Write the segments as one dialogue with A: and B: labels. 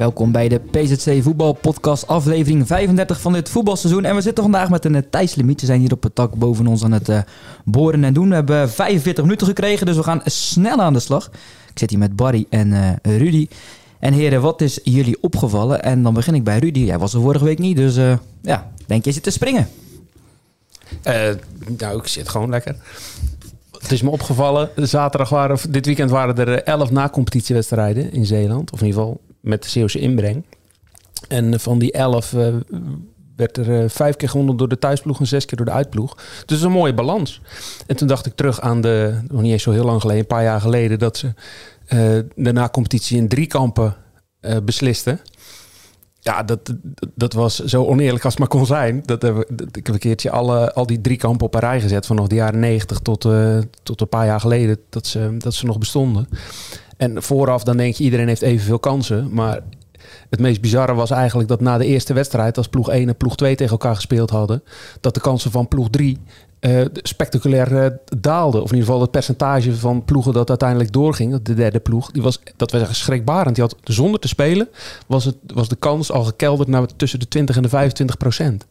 A: Welkom bij de PZC Voetbal Podcast, aflevering 35 van dit voetbalseizoen. En we zitten vandaag met een uh, tijdslimiet. We zijn hier op het tak boven ons aan het uh, boren en doen. We hebben 45 minuten gekregen, dus we gaan snel aan de slag. Ik zit hier met Barry en uh, Rudy. En heren, wat is jullie opgevallen? En dan begin ik bij Rudy. Jij was er vorige week niet, dus ja, denk je zit te springen?
B: nou, ik zit gewoon lekker. Het is me opgevallen, zaterdag waren, dit weekend waren er 11 na-competitiewedstrijden in Zeeland. Of in ieder geval met de Zeeuwse inbreng. En van die elf uh, werd er uh, vijf keer gewonnen door de thuisploeg en zes keer door de uitploeg. Dus een mooie balans. En toen dacht ik terug aan de, nog niet eens zo heel lang geleden, een paar jaar geleden, dat ze de na-competitie in drie kampen beslisten. Ja, dat, dat was zo oneerlijk als het maar kon zijn. Dat, dat, ik heb een keertje alle, al die drie kampen op een rij gezet. Vanaf de jaren negentig tot, tot een paar jaar geleden dat ze, dat ze nog bestonden. En vooraf dan denk je iedereen heeft evenveel kansen. Maar het meest bizarre was eigenlijk dat na de eerste wedstrijd, als ploeg 1 en ploeg 2 tegen elkaar gespeeld hadden, dat de kansen van ploeg 3 uh, spectaculair uh, daalden. Of in ieder geval het percentage van ploegen dat uiteindelijk doorging, de derde ploeg, die was, dat was schrikbarend. Die had zonder te spelen, was, het, was de kans al gekelderd naar tussen de 20 en de 25 procent.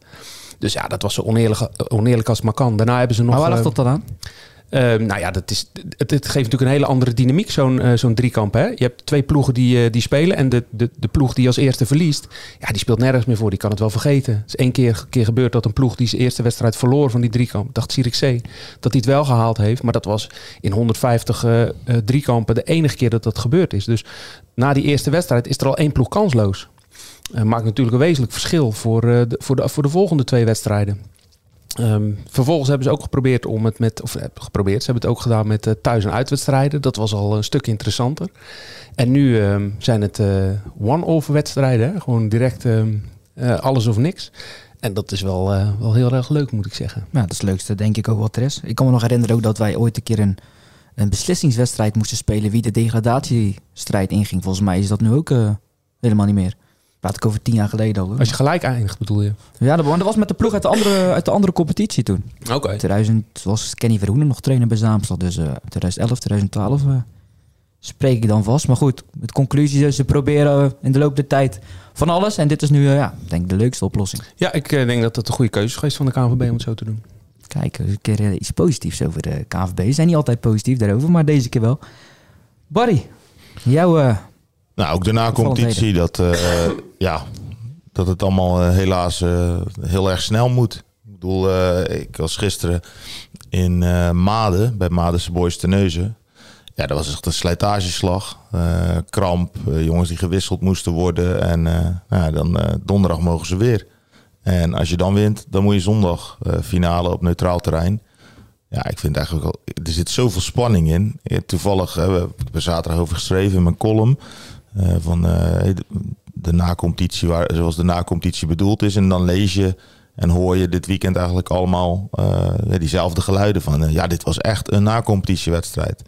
B: Dus ja, dat was zo oneerlijk, oneerlijk als het maar kan. Daarna hebben ze nog...
A: Maar waar lag dat dan aan?
B: Uh, nou ja, dat is, het, geeft natuurlijk een hele andere dynamiek, zo'n uh, zo'n driekamp. Hè? Je hebt twee ploegen die, uh, die spelen. En de, de, de ploeg die als eerste verliest, ja, die speelt nergens meer voor. Die kan het wel vergeten. Het is één keer, keer gebeurd dat een ploeg die zijn eerste wedstrijd verloor van die driekamp, dacht Zierikzee, dat hij het wel gehaald heeft. Maar dat was in 150 driekampen de enige keer dat dat gebeurd is. Dus na die eerste wedstrijd is er al één ploeg kansloos. maakt natuurlijk een wezenlijk verschil voor, de, voor, de, voor de volgende twee wedstrijden. Um, vervolgens hebben ze ook geprobeerd om het met, of geprobeerd, ze hebben het ook gedaan met uh, thuis- en uitwedstrijden. Dat was al een stuk interessanter. En nu um, zijn het uh, one-over wedstrijden, gewoon direct uh, alles of niks. En dat is wel, wel heel erg leuk, moet ik zeggen.
A: Ja, dat is het leukste, denk ik ook wat er is. Ik kan me nog herinneren ook dat wij ooit een keer een, een beslissingswedstrijd moesten spelen wie de degradatiestrijd inging. Volgens mij is dat nu ook helemaal niet meer. Praat ik over tien jaar geleden al.
B: Als je gelijk eindigt, bedoel je?
A: Ja, dat was met de ploeg uit de andere, uit de andere competitie toen.
B: Oké. Okay.
A: 2000 was Kenny Verhoenen nog trainer bij Zaamstad. Dus uh, 2011, 2012 uh, spreek ik dan vast. Maar goed, de conclusie is, ze proberen in de loop der tijd van alles. En dit is nu, uh, ja, denk ik de leukste oplossing.
B: Ja, ik denk dat het een goede keuze is geweest van de KNVB om het zo te doen.
A: Kijk, een keer iets positiefs over de KNVB. Ze zijn niet altijd positief daarover, maar deze keer wel. Barry, jouw
C: nou, ook de na-competitie, dat, uh, ja, dat het allemaal uh, helaas uh, heel erg snel moet. Ik bedoel, ik was gisteren in Maden, bij Madense Boys Teneuzen. Ja, dat was echt een slijtageslag. kramp, jongens die gewisseld moesten worden. En nou, dan donderdag mogen ze weer. En als je dan wint, dan moet je zondag finale op neutraal terrein. Ja, ik vind eigenlijk wel, er zit zoveel spanning in. Toevallig, we hebben er zaterdag over geschreven in mijn column. Uh, van uh, de, na-competitie, waar, zoals de na-competitie bedoeld is. En dan lees je en hoor je dit weekend eigenlijk allemaal uh, diezelfde geluiden van... ja, dit was echt een na-competitiewedstrijd.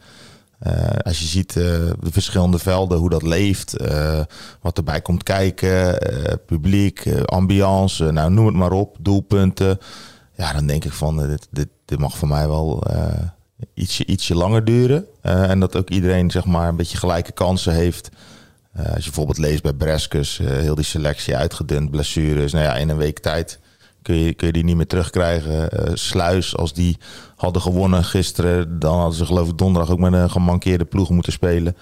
C: als je ziet de verschillende velden, hoe dat leeft, wat erbij komt kijken, publiek, ambiance, nou noem het maar op, doelpunten. Ja, dan denk ik van, dit, dit, dit mag voor mij wel ietsje, ietsje langer duren. en dat ook iedereen zeg maar een beetje gelijke kansen heeft... Uh, als je bijvoorbeeld leest bij Breskes, uh, heel die selectie uitgedund, blessures. Nou ja, in een week tijd kun je, kun je die niet meer terugkrijgen. Uh, Sluis, als die hadden gewonnen gisteren, dan hadden ze geloof ik donderdag ook met een gemankeerde ploeg moeten spelen.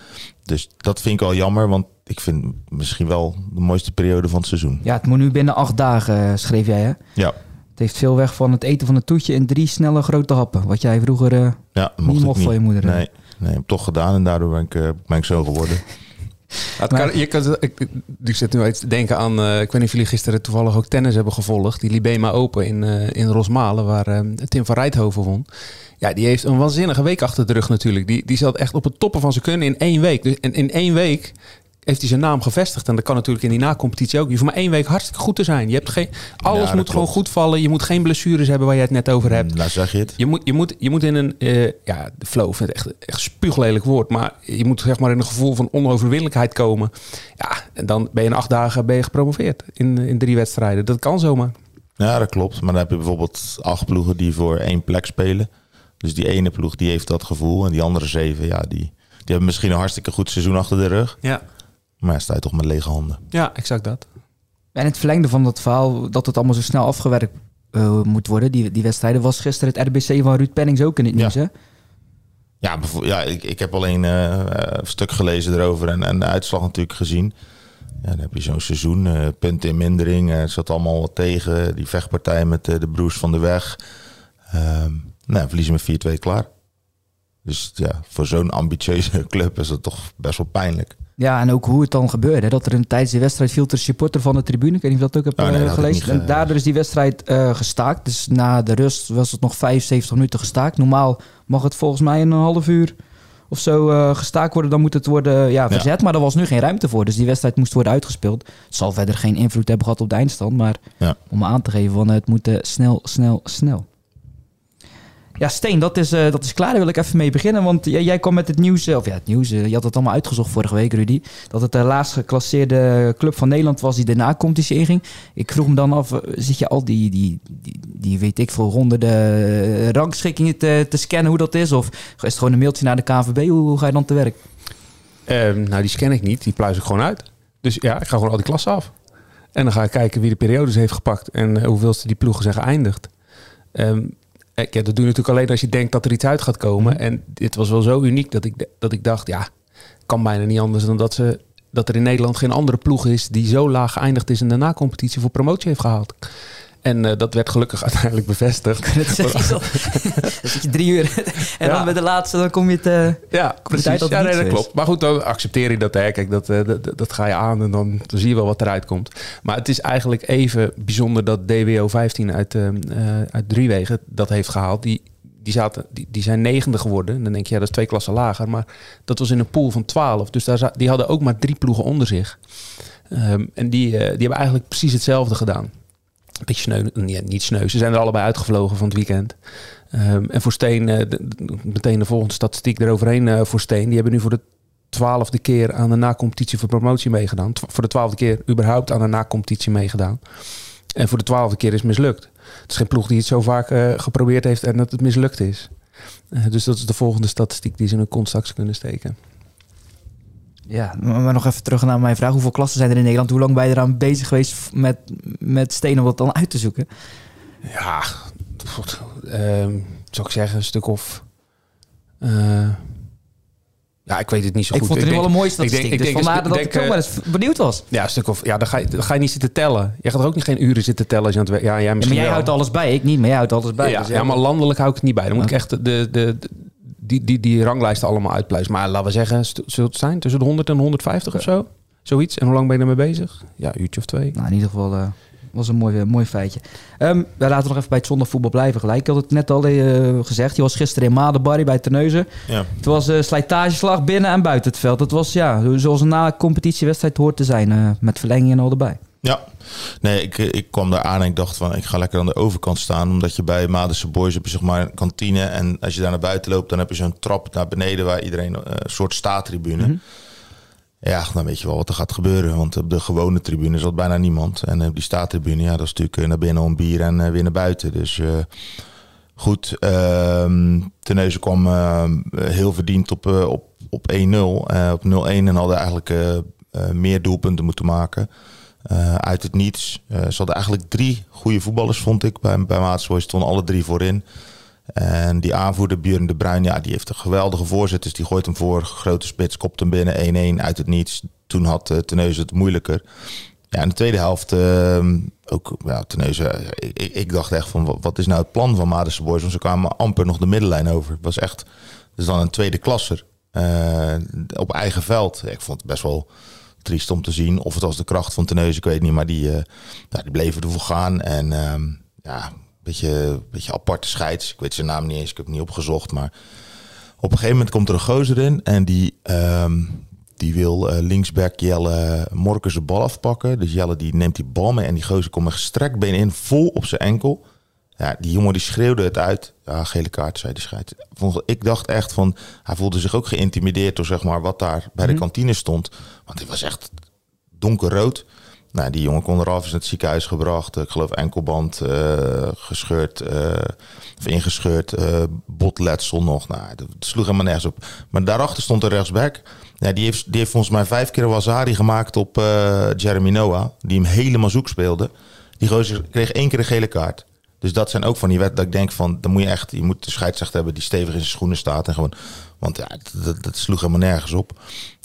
C: Dus dat vind ik wel jammer, want ik vind misschien wel de mooiste periode van het seizoen.
A: Ja, het moet nu binnen acht dagen, schreef jij hè?
C: Ja.
A: Het heeft veel weg van het eten van een toetje in drie snelle grote happen. Wat jij vroeger ja, mocht niet mocht van je moeder.
C: Nee, nee, heb toch gedaan en daardoor ben ik, ben ik zo geworden.
B: Het kan, je kan, ik, ik zit nu iets te denken aan, uh, ik weet niet of jullie gisteren toevallig ook tennis hebben gevolgd. Die Libema Open in, uh, in Rosmalen, waar uh, Tim van Rijthoven won. Ja, die heeft een waanzinnige week achter de rug natuurlijk. Die, die zat echt op het toppen van zijn kunnen in één week. Dus in, in één week heeft hij zijn naam gevestigd. En dat kan natuurlijk in die na-competitie ook. Je hoeft maar één week hartstikke goed te zijn. Je hebt geen, alles moet gewoon goed vallen. Je moet geen blessures hebben waar je het net over hebt.
C: Nou, zeg je het.
B: Je moet, je moet, je moet in een, uh, ja, de flow vind ik echt, echt spuuglelijk woord. Maar je moet zeg maar in een gevoel van onoverwinnelijkheid komen. Ja, en dan ben je in acht dagen ben je gepromoveerd in, in drie wedstrijden. Dat kan zomaar.
C: Ja, dat klopt. Maar dan heb je bijvoorbeeld acht ploegen die voor één plek spelen. Dus die ene ploeg die heeft dat gevoel. En die andere zeven, ja, die, die hebben misschien een hartstikke goed seizoen achter de rug.
B: Ja.
C: Maar ja, sta je toch met lege handen.
B: Ja, exact dat.
A: En het verlengde van dat verhaal dat het allemaal zo snel afgewerkt uh, moet worden, die, die wedstrijden, was gisteren het RBC van Ruud Pennings ook in het nieuws,
C: ja.
A: hè?
C: Ja, ja ik, ik heb alleen uh, een stuk gelezen erover en, en de uitslag natuurlijk gezien. Ja, dan heb je zo'n seizoen, uh, punten in mindering, er zat allemaal wat tegen. Die vechtpartij met de broers van de weg. Um, nou, verliezen met 4-2 klaar. Dus ja, voor zo'n ambitieuze club is dat toch best wel pijnlijk.
A: Ja, en ook hoe het dan gebeurde. Dat er een tijdens de wedstrijd viel de supporter van de tribune. Ik weet niet of dat ook heb
C: Oh, nee,
A: uh,
C: ik
A: gelezen.
C: niet
A: En
C: ge-
A: daardoor is die wedstrijd uh, gestaakt. Dus na de rust was het nog 75 minuten gestaakt. Normaal mag het volgens mij een half uur of zo uh, gestaakt worden. Dan moet het worden ja, verzet. Maar er was nu geen ruimte voor. Dus die wedstrijd moest worden uitgespeeld. Het zal verder geen invloed hebben gehad op de eindstand. Maar
C: Ja.
A: om aan te geven van het moet uh, snel, snel, snel. Ja, Steen, dat is, uh, dat is klaar. Daar wil ik even mee beginnen. Want jij, jij kwam met het nieuws, uh, of ja, het nieuws, uh, je had het allemaal uitgezocht vorige week, Rudy. Dat het de laatst geclasseerde club van Nederland was die de na-competitie inging. Ik vroeg me dan af, zit je al die, die, die, weet ik veel, honderden rangschikkingen te, te scannen hoe dat is? Of is het gewoon een mailtje naar de KNVB? Hoe, ga je dan te werk?
B: Um, nou, die scan ik niet. Die pluis ik gewoon uit. Dus ja, ik ga gewoon al die klassen af. En dan ga ik kijken wie de periodes heeft gepakt en hoeveelste die ploegen zijn geëindigd. Um, ja, dat doe je natuurlijk alleen als je denkt dat er iets uit gaat komen.
A: Mhm.
B: En dit was wel zo uniek dat ik, dat ik dacht, ja, kan bijna niet anders dan dat, ze, dat er in Nederland geen andere ploeg is die zo laag geëindigd is en de na-competitie voor promotie heeft gehaald. En uh, dat werd gelukkig uiteindelijk bevestigd.
A: Dat zeg je zo. dan zit je drie uur en ja. dan bij de laatste dan kom je het. Uh,
B: ja, precies. Dat ja, nee, dat klopt. Maar goed, dan accepteer je dat. Hè. Kijk, dat, uh, dat, dat, ga je aan en dan, dan zie je wel wat eruit komt. Maar het is eigenlijk even bijzonder dat DWO 15 uit, uh, uit Driewegen dat heeft gehaald. Die, die, zaten, die, die zijn negende geworden. En dan denk je, ja, dat is twee klassen lager. Maar dat was in een pool van 12. Dus daar, die hadden ook maar drie ploegen onder zich. Um, en die, die hebben eigenlijk precies hetzelfde gedaan beetje sneu, niet sneu. Ze zijn er allebei uitgevlogen van het weekend. Um, en voor Steen, de, meteen de volgende statistiek eroverheen uh, voor Steen. Die hebben nu voor de twaalfde keer aan de na-competitie voor promotie meegedaan. Voor de twaalfde keer überhaupt aan de na-competitie meegedaan. En voor de twaalfde keer is mislukt. Het is geen ploeg die het zo vaak uh, geprobeerd heeft en dat het mislukt is. dus dat is de volgende statistiek die ze in hun kont kunnen steken.
A: Ja, maar nog even terug naar mijn vraag. Hoeveel klassen zijn er in Nederland? Hoe lang ben je eraan bezig geweest met, met stenen om dat dan uit te zoeken?
B: Ja, um, zou ik zeggen, een stuk of... Uh, ja, ik weet het niet zo
A: ik
B: goed.
A: Vond het ik vond het wel een mooie statistiek.
B: Ik denk,
A: dus
B: ik denk,
A: vandaar dat
B: denk,
A: ik ook maar eens benieuwd was.
B: Ja, een stuk of... Ja, dan ga, je, dan ga je niet zitten tellen. Je gaat er ook niet geen uren zitten tellen als je aan het Ja, jij
A: ja, maar jij
B: wel.
A: houdt alles bij. Ik niet, maar jij houdt alles bij.
B: Ja,
A: dus
B: ja maar landelijk hou ik het niet bij. Dan moet ik echt de, de, de, die, die, die ranglijsten allemaal uitpluizen. Maar laten we zeggen, zult het zijn tussen de 100 en 150 of zo? Zoiets. En hoe lang ben je ermee bezig? Ja, een uurtje of twee.
A: Nou, in ieder geval uh, was een mooi, mooi feitje. Um, we laten nog even bij het zondagvoetbal blijven gelijk. Ik had het net al uh, gezegd. Je was gisteren in Madenbarry bij Terneuzen.
C: Ja.
A: Het was uh, slijtageslag binnen en buiten het veld. Het was ja, zoals een na-competitiewedstrijd hoort te zijn. Uh, met verlenging en al erbij.
C: Ja, nee, ik, ik kwam daar aan en ik dacht van ik ga lekker aan de overkant staan. Omdat je bij Madense Boys heb je zeg maar een kantine. En als je daar naar buiten loopt, dan heb je zo'n trap naar beneden waar iedereen uh, een soort staattribune. Mm -hmm. Ja, dan weet je wel wat er gaat gebeuren. Want op de gewone tribune zat bijna niemand. En op die staattribune, ja, dat is natuurlijk naar binnen om bier en uh, weer naar buiten. Dus uh, goed, uh, Teneuzen kwam uh, heel verdiend op, op, op 1-0. op 0-1 en hadden eigenlijk meer doelpunten moeten maken. Uit het niets. ze hadden eigenlijk drie goede voetballers, vond ik. Bij, bij Maatsboy stonden alle drie voorin. En die aanvoerder, Björn de Bruin, ja, die heeft een geweldige voorzet. Dus die gooit hem voor, grote spits, kopt hem binnen 1-1 uit het niets. Toen had uh, Teneuze het moeilijker. Ja, in de tweede helft ook, ja, Teneuze, ik, ik, dacht echt van, wat is nou het plan van Madense Boys? Want ze kwamen amper nog de middenlijn over. Het was echt, dus dan een tweede klasser. eh, op eigen veld. Ik vond het best wel triest om te zien. Of het was de kracht van Teneus, ik weet niet. Maar die, ja, die bleven ervoor gaan. En ehm, ja, een beetje, beetje aparte scheids. Ik weet zijn naam niet eens, ik heb het niet opgezocht. Maar op een gegeven moment komt er een gozer in. En die, ehm, die wil uh, linksback Jelle Morkens de bal afpakken. Dus Jelle die neemt die bal mee. En die gozer komt met gestrekt been in, vol op zijn enkel. Ja, die jongen die schreeuwde het uit. Ja, gele kaart, zei de scheid. Ik dacht echt van, hij voelde zich ook geïntimideerd door zeg maar wat daar bij de mhm. kantine stond. Want het was echt donkerrood. Nou, die jongen kon eraf, is naar het ziekenhuis gebracht. Ik geloof enkelband uh, gescheurd, uh, of ingescheurd, uh, botletsel nog. Nou, dat sloeg helemaal nergens op. Maar daarachter stond een rechtsback. Ja, die, heeft, die heeft volgens mij vijf keer een Wazari gemaakt op Jeremy Noah. Die hem helemaal zoek speelde. Die gozer kreeg één keer een gele kaart. Dus dat zijn ook van die wet dat ik denk van, dan moet je echt, je moet de scheidsrechter hebben die stevig in zijn schoenen staat en gewoon, want ja, dat, dat sloeg helemaal nergens op.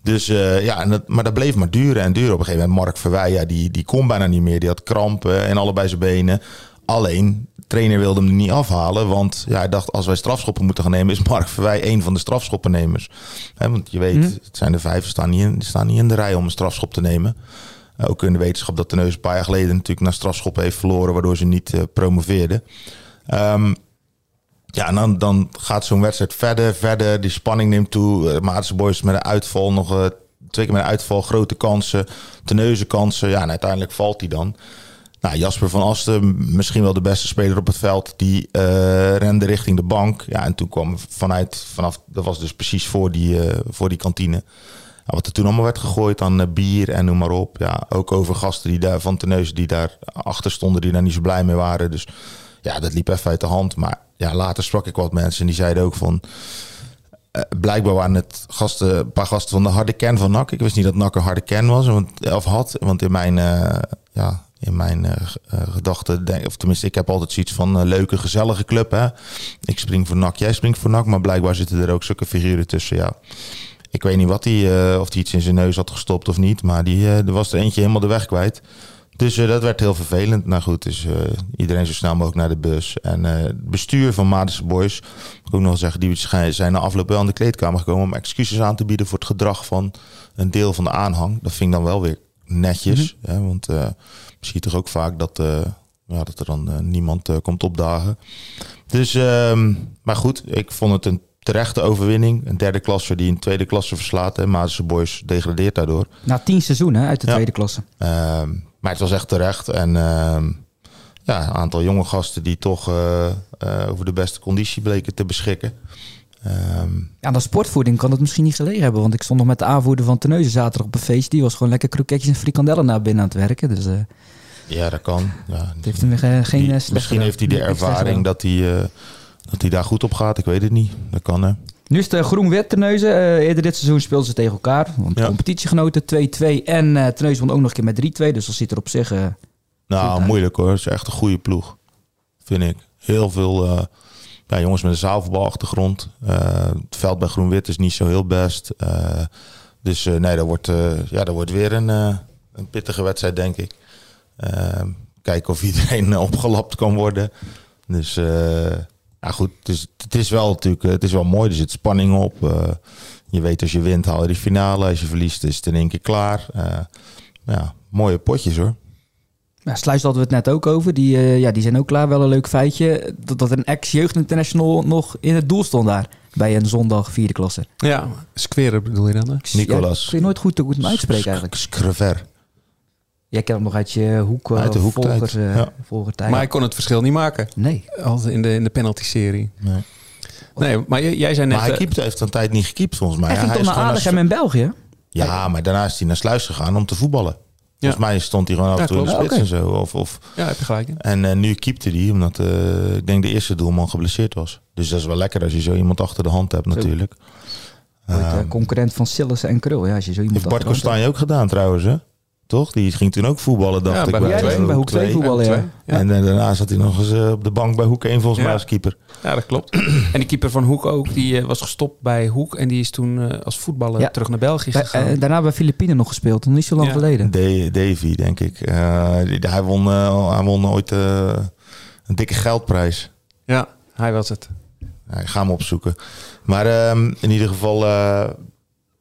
C: Dus uh, ja, en dat, maar dat bleef maar duren en duren. Op een gegeven moment, Mark Verwij, ja, die, die kon bijna niet meer. Die had krampen en allebei zijn benen. Alleen, de trainer wilde hem er niet afhalen. Want ja, hij dacht, als wij strafschoppen moeten gaan nemen... is Mark Verwij een van de strafschoppennemers. He, want je weet, mhm. het zijn de vijf, staan niet, in, staan niet in de rij om een strafschop te nemen. Eh, ook in de wetenschap dat de neus een paar jaar geleden natuurlijk naar strafschop heeft verloren, waardoor ze niet uh, promoveerde. Um, ja, en dan, dan gaat zo'n wedstrijd verder, verder. Die spanning neemt toe. Uh, Boys met een uitval, nog twee keer met een uitval, grote kansen, teneuze kansen. Ja, en uiteindelijk valt hij dan. Nou, Jasper van Asten, misschien wel de beste speler op het veld, die rende richting de bank. Ja, en toen kwam vanuit, vanaf, dat was dus precies voor die, voor die kantine wat er toen allemaal werd gegooid aan eh, bier en noem maar op. Ja, ook over gasten die daar van Teneus die daar achter stonden, die daar niet zo blij mee waren. Dus ja, dat liep even uit de hand. Maar ja, later sprak ik wat mensen en die zeiden ook van. Uh, blijkbaar waren het gasten, een paar gasten van de harde kern van NAC. Ik wist niet dat NAC een harde kern was, want, of had. Want in mijn, uh, ja, in mijn gedachten, of tenminste, ik heb altijd zoiets van een leuke, gezellige club. Hè? Ik spring voor NAC, jij springt voor NAC, maar blijkbaar zitten er ook zulke figuren tussen. Ja. Ik weet niet wat hij, uh, of hij iets in zijn neus had gestopt of niet. Maar die, uh, er was er eentje helemaal de weg kwijt. Dus uh, dat werd heel vervelend. Nou goed, dus iedereen zo snel mogelijk naar de bus. En het bestuur van Madison Boys, ik ook nog zeggen, die zijn na afloop wel aan de kleedkamer gekomen om excuses aan te bieden voor het gedrag van een deel van de aanhang. Dat vind ik dan wel weer netjes. Mm -hmm. hè, want je ziet toch ook vaak dat, ja, dat er dan niemand komt opdagen. Dus, ehm, maar goed, ik vond het een terechte overwinning. Een derde klasse die een tweede klasse verslaat. En Maartense Boys degradeert daardoor.
A: Na tien seizoenen uit de tweede klasse.
C: Ehm, maar het was echt terecht. En ehm, ja, een aantal jonge gasten die toch uh, uh, over de beste conditie bleken te beschikken.
A: Um, ja, de sportvoeding kan het misschien niet gelegen hebben. Want ik stond nog met de aanvoerder van Teneuzen zaterdag op een feest. Die was gewoon lekker kroketjes en frikandellen naar binnen aan het werken. Dus, uh,
C: ja, dat kan. Ja.
A: Het heeft hem geen die,
C: Misschien heeft hij de ervaring dat hij dat hij daar goed op gaat, ik weet het niet. Dat kan hè.
A: Nu is het groen-wit Terneuzen. Uh, eerder dit seizoen speelden ze tegen elkaar. Want ja. competitiegenoten 2-2 en uh, Terneuzen won ook nog een keer met 3-2. Dus dat zit er op zich... Uh,
C: nou, moeilijk hoor. Het is echt een goede ploeg. Vind ik. Heel veel uh, ja, jongens met een zaalvoetbalachtergrond. het veld bij groen-wit is niet zo heel best. dus nee, dat wordt, ja, dat wordt weer een, een pittige wedstrijd, denk ik. kijken of iedereen opgelapt kan worden. Dus ja, goed, het is, het is wel natuurlijk, eh, het is wel mooi. Er zit spanning op. Uh, je weet als je wint haal je de finale. Als je verliest is het in één keer klaar. Uh, ja, mooie potjes hoor.
A: Ja, Sluis hadden we het net ook over. Die, uh, ja, die zijn ook klaar. Wel een leuk feitje. Dat, dat een ex-jeugd international nog in het doel stond daar. Bij een zondag vierde klasse.
B: Ja, Square bedoel je dan? Hè?
C: Nicolas.
A: Ja, ik weet nooit goed hoe ik het uitspreken eigenlijk.
C: Screver.
A: Jij kent hem nog uit je hoek, uit de volger, uh, ja. tijd.
B: Maar hij kon het verschil niet maken.
A: Nee.
B: Als in de, in de penalty-serie. Nee. Nee, maar jij, zei net...
C: Maar hij keepte, heeft een tijd niet gekiept volgens mij.
A: Hij ging ja, toch naar Aardigem in België?
C: Ja, maar daarna is hij naar Sluis gegaan om te voetballen. Volgens mij stond hij gewoon af en toe in de spits okay. en zo. Of, of,
B: ja, heb je gelijk.
C: En uh, nu keepte hij, omdat uh, ik denk de eerste doelman geblesseerd was. Dus dat is wel lekker als je zo iemand achter de hand hebt natuurlijk.
A: Um, concurrent van Sillissen en Krul. Ja, als je zo iemand
C: heeft Bart Kostanje ook gedaan trouwens, hè? Toch? Die ging toen ook voetballen, dacht ja, ik.
A: Bij, bij, bij, bij Hoek 2 voetballen, ja.
C: En, en, daarna zat hij nog eens uh, op de bank bij Hoek 1 volgens ja. mij als keeper.
B: Ja, dat klopt. en die keeper van Hoek ook, die uh, was gestopt bij Hoek. En die is toen uh, als voetballer ja. terug naar België bij, gegaan.
A: daarna bij Filipijnen nog gespeeld, nog niet zo lang geleden.
C: De, Davy, denk ik. hij, won, hij won ooit een dikke geldprijs.
B: Ja, hij was het.
C: Ja, ik ga hem opzoeken. Maar ehm, in ieder geval, eh,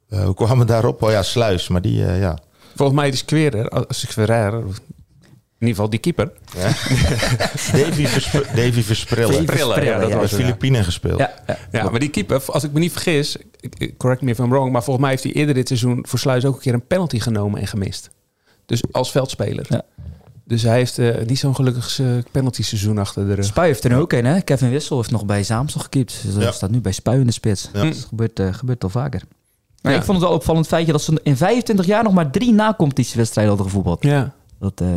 C: eh, hoe kwamen we daarop? Oh ja, Sluis. Maar die, eh, ja.
B: Volgens mij is Squerer, als Squerer, in ieder geval die keeper.
C: Davy, Versp Davy Versprillen.
A: Davy
B: Versprillen, ja, dat
A: ja.
C: Bij
B: was ja.
C: Filipijnen gespeeld.
A: Ja, ja.
B: Ja, maar die keeper, als ik me niet vergis, correct me if I'm wrong, maar volgens mij heeft hij eerder dit seizoen voor Sluis ook een keer een penalty genomen en gemist. Dus als veldspeler.
A: Ja.
B: Dus hij heeft eh, niet zo'n gelukkig eh, penalty seizoen achter de rug.
A: Spui heeft er nu ook een, hè? Kevin Wissel heeft nog bij Zaamsel gekiept. Dus hij
C: Ja.
A: staat nu bij Spui in de spits.
C: Ja.
A: Dat gebeurt, eh, gebeurt al vaker. Maar
B: Ja.
A: ik vond het wel opvallend feitje dat ze in 25 jaar nog maar drie na-competitiewedstrijden hadden gevoetbald.
B: Ja.
A: Dat, eh,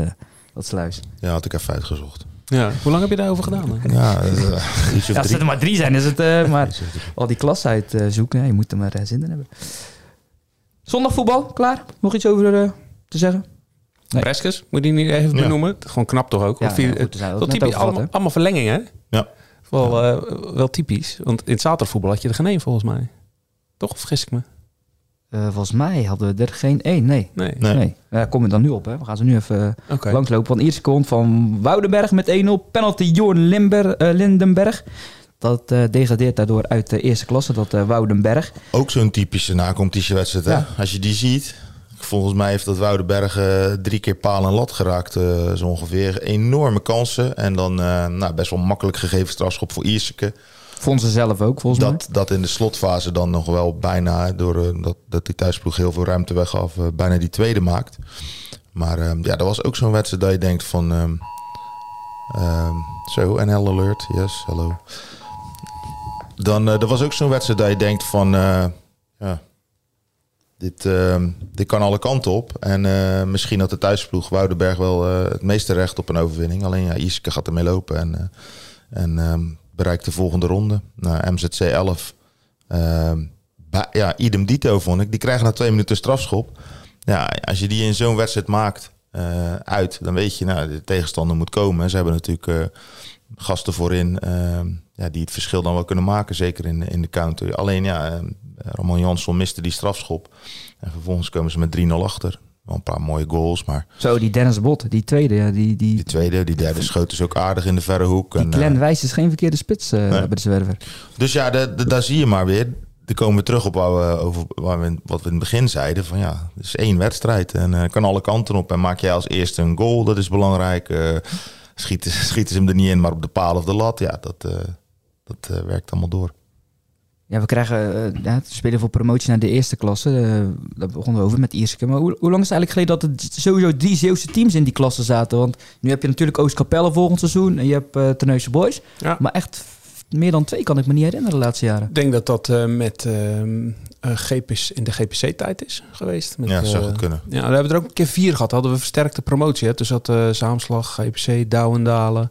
A: dat sluis.
C: Ja, had ik even uitgezocht.
B: ja. Hoe lang heb je daarover gedaan? dan?
C: Ja, of
A: Ja, als het er maar drie zijn, is het... eh, maar al die klas uitzoeken, je moet er maar zin in hebben. Zondagvoetbal, klaar? Nog iets over eh, te zeggen? Nee.
B: Breskes, moet je die niet even
C: Ja.
B: benoemen? Gewoon knap toch ook?
A: Ja,
B: Of vier-
A: ja, goed,
B: wel typisch, allemaal, allemaal verlengingen, hè?
C: Ja.
B: Wel, eh, wel typisch. Want in het zaterdagvoetbal had je er geen één volgens mij. Toch? Of vergis ik me?
A: Eh, volgens mij hadden we er geen één, nee.
B: Nee.
C: Nee.
A: Nee, daar kom je dan nu op. Hè. We gaan ze nu even eh, langslopen. Want eerste komt van Woudenberg met 1-0. Penalty Jorn Limber, eh, Lindenberg. Dat eh, degradeert daardoor uit de eerste klasse, dat eh, Woudenberg.
C: Ook zo'n typische nacompetitiewedstrijd. hè?
A: Ja.
C: Als je die ziet. Volgens mij heeft dat Woudenberg eh, drie keer paal en lat geraakt. eh, zo ongeveer. Enorme kansen. En dan eh, nou, best wel makkelijk gegeven strafschop voor Ierseke.
A: Vonden ze zelf ook, volgens
C: Dat, dat in de slotfase dan nog wel bijna, door eh, dat, dat die thuisploeg heel veel ruimte weggaf, eh, bijna die tweede maakt. Maar ehm, ja, dat was ook zo'n wedstrijd dat je denkt van... ehm, ehm, zo, NL Alert, yes, hallo. Dan, eh dat was ook zo'n wedstrijd dat je denkt van... ja, dit, dit kan alle kanten op. En misschien had de thuisploeg Woudenberg wel het meeste recht op een overwinning. Alleen ja, Iske gaat ermee lopen en, en bereikt de volgende ronde. Nou, MZC 11. ehm, ba- ja, idem dito vond ik. Die krijgen na twee minuten strafschop. Ja, als je die in zo'n wedstrijd maakt eh, uit, dan weet je, nou, de tegenstander moet komen. Ze hebben natuurlijk eh, gasten voorin ehm, ja, die het verschil dan wel kunnen maken, zeker in, in de counter. Alleen ja, ehm, Roman Jansson miste die strafschop. En vervolgens komen ze met 3-0 achter. Wel een paar mooie goals, maar.
A: Zo, die Dennis Bot, die tweede, ja, die, die,
C: die tweede, die derde schoot is ook aardig in de verre hoek.
A: die
C: En,
A: Glenn
C: eh,
A: Wijs is geen verkeerde spits eh, bij de Zwerver.
C: Dus ja, daar zie je maar weer. Dan komen we terug op waar we, over, waar we, wat we in het begin zeiden. Van ja, het is één wedstrijd en eh, kan alle kanten op. En maak jij als eerste een goal, dat is belangrijk. Schieten, schieten ze hem er niet in, maar op de paal of de lat. Ja, dat, dat werkt allemaal door.
A: Ja, we krijgen eh ja, we spelen voor promotie naar de eerste klasse. eh daar begonnen we over met Ierske. Maar hoe, hoe lang is het eigenlijk geleden dat er sowieso drie Zeeuwse teams in die klasse zaten? Want nu heb je natuurlijk Oostkapelle volgend seizoen en je hebt eh Terneuzen Boys.
B: Ja.
A: Maar echt meer dan twee kan ik me niet herinneren de laatste jaren.
B: Ik denk dat dat eh, met ehm, eh, GPC, in de GPC-tijd is geweest. Met,
C: Ja, dat zou goed kunnen.
B: Ja, we hebben er ook een keer vier gehad. Hadden we versterkte promotie. Hè? Dus dat eh Zaamslag, GPC, Douwendalen,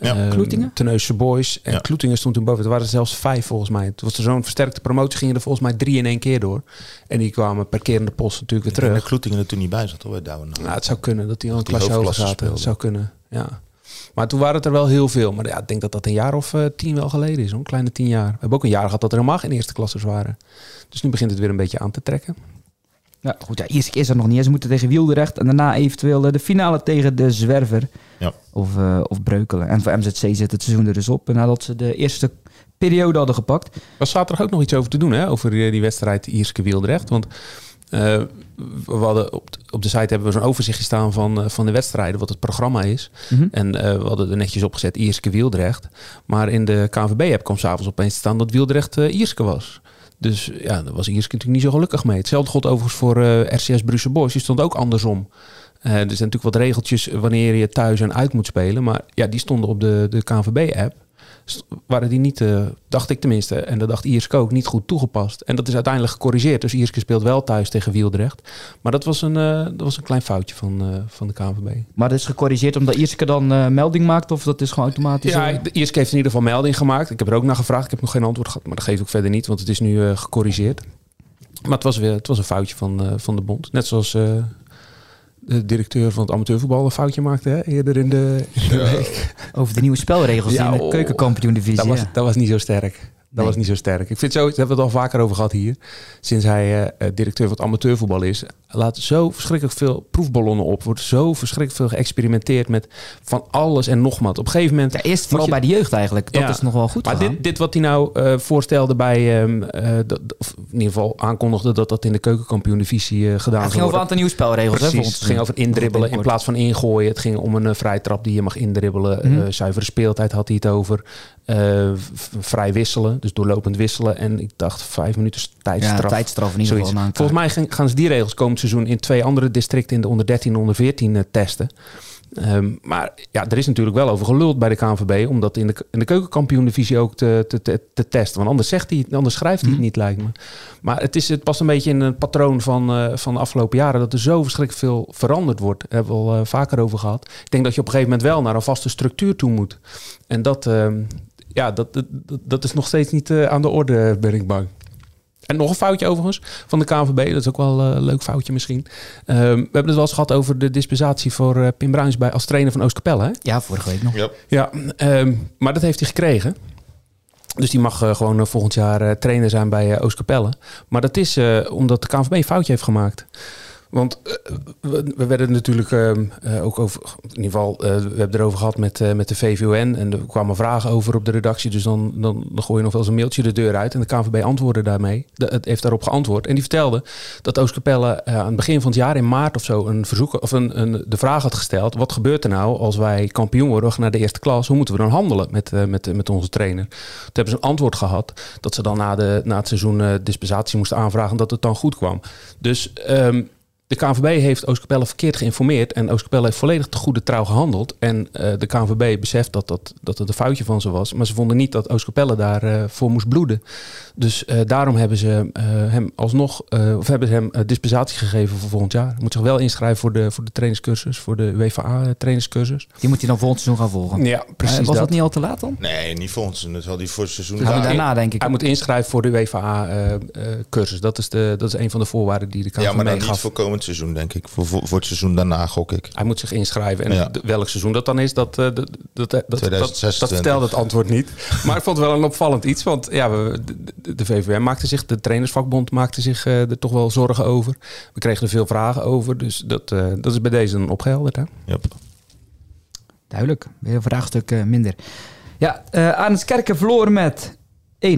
C: Ja.
B: ehm,
A: Kloetingen?
B: Boys. En
C: Ja.
B: Kloetingen stond toen boven. Er waren er zelfs vijf volgens mij. Toen was er zo'n versterkte promotie. Gingen er volgens mij drie in één keer door. En die kwamen per keer in de post natuurlijk weer terug.
C: dat Kloetingen er toen niet bij zat hoor, Douwen.
B: Nou, het zou kunnen dat die al een klasje hoger zaten.
C: speelden.
B: zou kunnen, ja. Maar toen waren het er wel heel veel. Maar ja, ik denk dat dat een jaar of eh, tien wel geleden is. Een kleine tien jaar. We hebben ook een jaar gehad dat er helemaal geen eerste klassers waren. Dus nu begint het weer een beetje aan te trekken.
A: Ja, goed, ja, Ierske is er nog niet. Ze moeten tegen Wielderecht en daarna eventueel eh, de finale tegen de Zwerver.
C: Ja.
A: Of, eh, of Breukelen. En voor MZC zit het seizoen er dus op. Nadat ze de eerste periode hadden gepakt.
B: Er was zaterdag ook nog iets over te doen, hè? Over die, die wedstrijd Ierske Wieldrecht. Want eh, we hadden op, op de site hebben we zo'n overzichtje staan van, eh, van de wedstrijden, wat het programma is.
A: Mhm.
B: En eh, we hadden er netjes opgezet Ierske Wieldrecht. Maar in de KNVB-app kwam s'avonds opeens te staan dat Wieldrecht eh Ierske was. Dus ja, daar was Ierske natuurlijk niet zo gelukkig mee. Hetzelfde gold overigens voor eh, RCS Brussel Boys. Die stond ook andersom. Eh, er zijn natuurlijk wat regeltjes wanneer je thuis en uit moet spelen. Maar ja, die stonden op de, de KNVB-app. Waren die niet, eh, dacht ik tenminste, en dat dacht Ierske ook, niet goed toegepast. En dat is uiteindelijk gecorrigeerd. Dus Ierske speelt wel thuis tegen Wieldrecht. Maar dat was een, eh, dat was een klein foutje van, eh, van de KNVB.
A: Maar dat is gecorrigeerd omdat Ierske dan melding maakt? Of dat is gewoon automatisch?
B: Ja, de Ierske heeft in ieder geval melding gemaakt. Ik heb er ook naar gevraagd. Ik heb nog geen antwoord gehad, maar dat geeft ook verder niet, want het is nu gecorrigeerd. Maar het was weer het was een foutje van, van de bond. Net zoals de directeur van het amateurvoetbal een foutje maakte hè, eerder in de, in de week.
A: Over de nieuwe spelregels
B: Ja,
A: in de
B: oh.
A: keukenkampioen divisie.
B: Dat was, dat was niet zo sterk. Dat was niet zo sterk. Ik vind zo, daar hebben we het al vaker over gehad hier. Sinds hij uh, directeur van het amateurvoetbal is. Laat zo verschrikkelijk veel proefballonnen op. Wordt zo verschrikkelijk veel geëxperimenteerd met van alles en nog wat. Op een gegeven moment.
A: Ja, eerst vooral bij de jeugd eigenlijk. Dat is nog wel goed.
B: Maar dit, dit, wat hij nou uh, voorstelde bij. Um, dat, of in ieder geval aankondigde dat dat in de keukenkampioen-divisie gedaan
A: Het ging over een aantal nieuwe spelregels.
B: Precies, hè, het ging over indribbelen in plaats van ingooien. Het ging om een vrije trap die je mag indribbelen. Mm -hmm. zuivere speeltijd had hij het over. vrij wisselen, dus doorlopend wisselen. En ik dacht vijf minuten tijdstraf.
A: Ja, tijdstraf in ieder geval.
B: Volgens mij gaan ze die regels komend seizoen in twee andere districten in de onder 13 en onder 14 uh, testen. Um, maar ja, er is natuurlijk wel over geluld bij de KNVB om dat in de, in de keukenkampioen-divisie ook te, te, te, te, testen. Want anders, zegt hij, anders schrijft hij het niet, lijkt me. Maar het, is, het past een beetje in een patroon van, uh, van de afgelopen jaren dat er zo verschrikkelijk veel veranderd wordt. Daar hebben we al uh, vaker over gehad. Ik denk dat je op een gegeven moment wel naar een vaste structuur toe moet. En dat, uh, ja, dat, dat, dat is nog steeds niet uh, aan de orde, ben ik bang. En nog een foutje overigens van de KNVB. Dat is ook wel een uh, leuk foutje misschien. Um, we hebben het wel eens gehad over de dispensatie voor uh, Pim Bruins bij, als trainer van Oostkapelle. Hè?
A: Ja, vorige week nog.
B: Yep. Ja, um, maar dat heeft hij gekregen. Dus die mag uh, gewoon volgend jaar trainer zijn bij Oostkapelle. Maar dat is omdat de KNVB een foutje heeft gemaakt. Want uh, we, we, werden natuurlijk uh, uh, ook over, in ieder geval, we hebben erover gehad met, met de VVON en er kwamen vragen over op de redactie. Dus dan, dan, gooi je nog wel eens een mailtje de deur uit en de KNVB antwoordde daarmee. Het heeft daarop geantwoord. En die vertelde dat Oostkapelle aan het begin van het jaar in maart of zo een verzoek, of een, een, de vraag had gesteld: wat gebeurt er nou als wij kampioen worden naar de eerste klas? Hoe moeten we dan handelen met, met, met onze trainer? Toen hebben ze een antwoord gehad dat ze dan na, de, na het seizoen dispensatie moesten aanvragen dat het dan goed kwam. Dus. Um, de KNVB heeft Oostkapelle verkeerd geïnformeerd en Oostkapelle heeft volledig te goede trouw gehandeld. En uh, de KNVB beseft dat, dat, dat het een foutje van ze was, maar ze vonden niet dat Oostkapelle daarvoor uh, voor moest bloeden. Dus uh, daarom hebben ze hem alsnog, of hebben ze hem dispensatie gegeven voor volgend jaar. Hij moet zich wel inschrijven voor de, voor de trainingscursus, voor de WVA trainingscursus.
A: Die moet hij dan volgend seizoen gaan volgen?
B: Ja, precies.
A: was
B: dat.
A: dat niet al te laat dan?
C: Nee, niet volgend seizoen. Dat zal hij voor het seizoen
A: gaan daarna denk ik.
B: Hij moet inschrijven voor de WVA cursus. Dat is, de, dat is een van de voorwaarden die de KNVB
C: Ja, maar dan
B: gaf.
C: niet voor komend seizoen denk ik. Voor, voor, voor, het seizoen daarna gok ik.
B: Hij moet zich inschrijven. En ja. welk seizoen dat dan is, dat, uh, dat, dat, dat, dat, dat vertelde het antwoord niet. Maar ik vond het wel een opvallend iets. Want ja, we, de, de VVM maakte zich, de trainersvakbond maakte zich uh, er toch wel zorgen over. We kregen er veel vragen over. Dus dat, uh, dat is bij deze een opgehelderd. Hè?
C: Yep.
A: Duidelijk. Weer een vraagstuk minder. Ja, aan het kerken met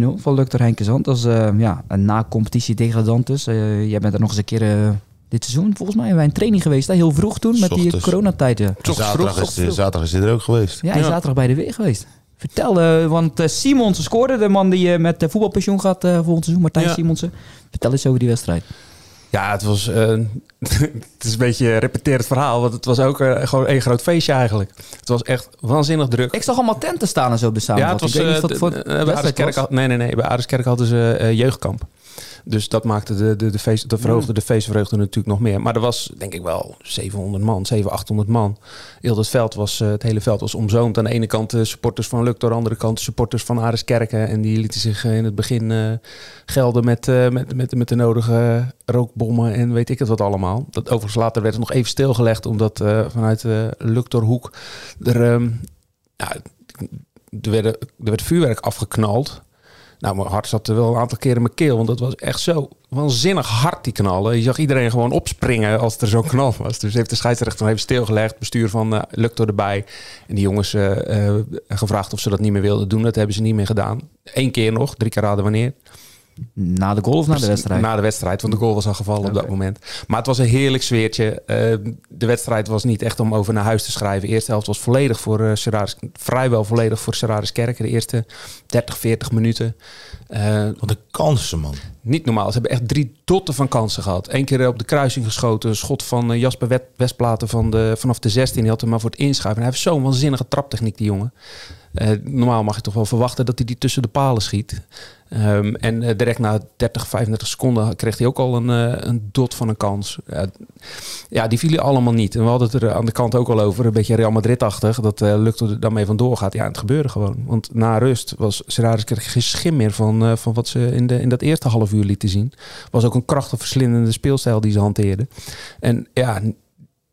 A: 1-0 van Luctor Henkenzand. Dat is ja, een na-competitie degradant dus. jij bent er nog eens een keer dit seizoen. Volgens mij hebben wij een training geweest. Hè? Heel vroeg toen, met die coronatijd. Ja.
C: Zaterdag, vroeg, is, de, zaterdag is hij er ook geweest.
A: Ja, hij is ja. zaterdag bij de weer geweest. Vertel, uh, want uh, Simons scoorde, de man die uh, met voetbalpensioen gaat volgend seizoen, Martijn ja. Simonsen. Vertel eens over die wedstrijd.
B: Ja, het was het is een beetje een repeterend verhaal, want het was ook gewoon een groot feestje eigenlijk. Het was echt waanzinnig druk.
A: Ik zag allemaal tenten staan en zo op de samenvatting.
B: Ja, het was, voor bij Aardeskerk, had, nee, nee, nee, bij Aardeskerk hadden ze jeugdkamp. Dus dat maakte de, de, de, feest, de verhoogde de feestvreugde natuurlijk nog meer. Maar er was denk ik wel 700 man, 700, 800 man. Heel het veld was, het hele veld was omzoomd. Aan de ene kant de supporters van Luctor, aan de andere kant de supporters van Areskerken. En die lieten zich in het begin uh, gelden met, uh, met, met, met de nodige rookbommen en weet ik het wat allemaal. Dat overigens later werd het nog even stilgelegd, omdat uh, vanuit de Luctorhoek er, um, ja, er, werden, er werd vuurwerk afgeknald. Nou, mijn hart zat er wel een aantal keren in mijn keel. Want dat was echt zo waanzinnig hard, die knallen. Je zag iedereen gewoon opspringen als er zo'n knal was. Dus heeft de scheidsrechter even stilgelegd. Bestuur van uh, Luctor erbij. En die jongens uh, uh, gevraagd of ze dat niet meer wilden doen. Dat hebben ze niet meer gedaan. Eén keer nog, drie keer raden wanneer.
A: Na de goal of na de wedstrijd?
B: Na de wedstrijd, want de goal was al gevallen okay. op dat moment. Maar het was een heerlijk sfeertje. Uh, de wedstrijd was niet echt om over naar huis te schrijven. De eerste helft was volledig voor uh, vrijwel volledig voor Serraris Kerken. De eerste 30, 40 minuten.
C: Uh, Wat een kansen, man.
B: Niet normaal. Ze hebben echt drie dotten van kansen gehad. Eén keer op de kruising geschoten. Een schot van Jasper Westplaten van de, vanaf de 16. Die had hem maar voor het inschuiven. Hij heeft zo'n waanzinnige traptechniek, die jongen. Uh, normaal mag je toch wel verwachten dat hij die tussen de palen schiet. Um, en uh, direct na 30, 35 seconden kreeg hij ook al een, uh, een dot van een kans. Ja, die vielen allemaal niet. En we hadden het er aan de kant ook al over. Een beetje Real Madrid-achtig. Dat lukte er dan mee vandoor gaat. Ja, het gebeurde gewoon. Want na rust was Serraris geen schim meer van, van wat ze in, de, in dat eerste half uur lieten zien. Was ook een krachtig verslindende speelstijl die ze hanteerden. En ja,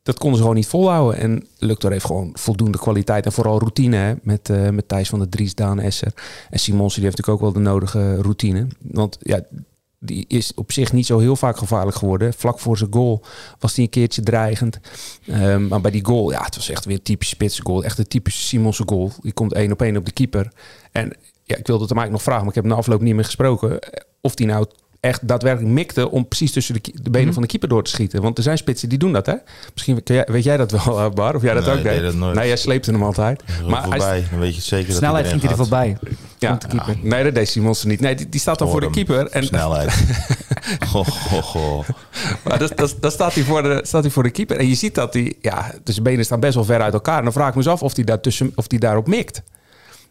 B: dat konden ze gewoon niet volhouden. En Luctor heeft gewoon voldoende kwaliteit en vooral routine hè, met, uh, met Thijs van der Dries, Daan Esser. En Simons die heeft natuurlijk ook wel de nodige routine. Want ja, die is op zich niet zo heel vaak gevaarlijk geworden. Vlak voor zijn goal was hij een keertje dreigend. Um, maar bij die goal, ja, het was echt weer een typische spitse goal. Echt een typische Simonse goal. Die komt één op één op de keeper. En ja, ik wilde het hem eigenlijk nog vragen, maar ik heb na afloop niet meer gesproken. Of die nou echt daadwerkelijk mikte om precies tussen de, de benen mhm. van de keeper door te schieten. Want er zijn spitsen die doen dat, hè? Misschien jij, weet jij dat wel, eh, Bar? Of jij dat ook deed? Dat nooit. Nee, jij sleepte hem altijd.
C: Maar voorbij, dan weet je zeker
A: Snelheid ging hij er voorbij.
B: Ja, de keeper. nee, dat deed Simons niet. Nee, die, die staat dan voor de keeper. En
C: Snelheid. goh, goh, goh.
B: Maar dat, dat, dat staat, hij voor de, staat hij voor de keeper. En je ziet dat hij... Ja, dus zijn benen staan best wel ver uit elkaar. En dan vraag ik me eens af of hij, daar tussen, of hij daarop mikt.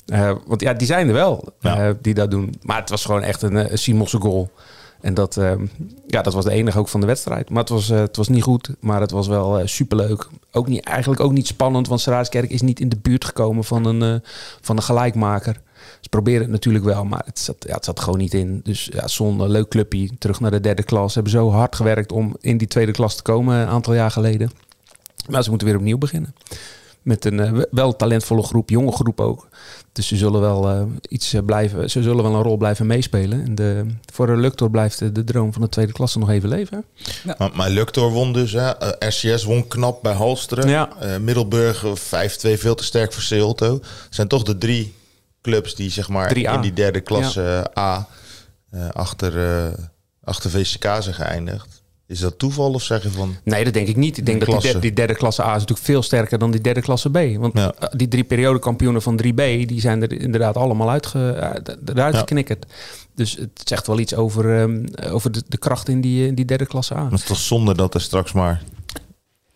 B: Uh, want ja, die zijn er wel uh, die dat doen. Maar het was gewoon echt een, een Simonse goal. En dat, ehm, ja, dat was de enige ook van de wedstrijd. Maar het was, uh, het was niet goed, maar het was wel uh, superleuk. Ook niet, eigenlijk ook niet spannend, want Seraaskerk is niet in de buurt gekomen van een, uh, van een gelijkmaker. Ze proberen het natuurlijk wel, maar het zat, ja, het zat gewoon niet in. Dus ja, zo'n leuk clubje, terug naar de derde klas. Ze hebben zo hard gewerkt om in die tweede klas te komen een aantal jaar geleden. Maar ze moeten weer opnieuw beginnen. Met een wel talentvolle groep, jonge groep ook. Dus ze zullen wel uh, iets eh, blijven, ze zullen wel een rol blijven meespelen. En de, voor de Luctor blijft de, de, droom van de tweede klasse nog even leven.
C: Ja. Maar, maar Luctor won dus, hè? Uh, RCS won knap bij Halsteren. Ja. Middelburg 5-2 veel te sterk voor Seolto. zijn toch de drie clubs die zeg maar in die derde klasse A achter, achter VCK zijn geëindigd. Is dat toeval of zeg je van...
B: Nee, dat denk ik niet. Ik denk dat die derde, die derde, klasse A is natuurlijk veel sterker dan die derde klasse B. Want ja. Eh, die drie periodekampioenen van 3B, die zijn er inderdaad allemaal uitge, eh, eruit ja. geknikkerd. Dus het zegt wel iets over, um, over de, de, kracht in die, in die derde klasse A.
C: Maar het is toch zonde dat er straks maar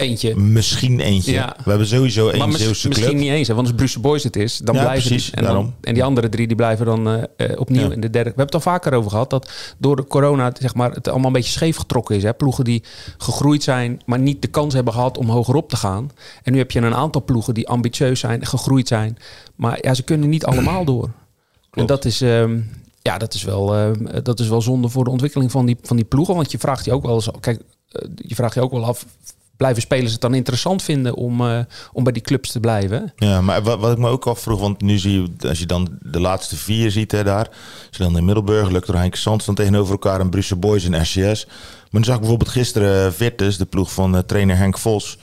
B: Eentje.
C: Misschien eentje. Ja. We hebben sowieso één
B: maar
C: Zeeuwse
B: Misschien niet eens, hè, want als Bruce Boys het is, dan
C: ja,
B: blijven
C: precies,
B: die, en, dan, en die andere drie die blijven dan uh, opnieuw in de derde. We hebben het al vaker over gehad dat door de corona zeg maar, het allemaal een beetje scheef getrokken is. Hè. Ploegen die gegroeid zijn, maar niet de kans hebben gehad om hogerop te gaan. En nu heb je een aantal ploegen die ambitieus zijn, gegroeid zijn. Maar ja, ze kunnen niet allemaal door. Klopt. En dat is... Um, ja, dat is, wel, uh, dat is wel zonde voor de ontwikkeling van die, van die ploegen. Want je vraagt je ook wel eens... Kijk, je vraagt je ook wel af blijven spelers het dan interessant vinden om, uh, om bij die clubs te blijven.
C: Ja, maar wat, wat ik me ook afvroeg, want nu zie je, als je dan de laatste vier ziet hè, daar, als je dan in Middelburg, Lukter, Henk Sands dan tegenover elkaar en Brussel Boys en RCS. Maar dan zag ik bijvoorbeeld gisteren uh, Virtus, de ploeg van uh, trainer Henk Vos.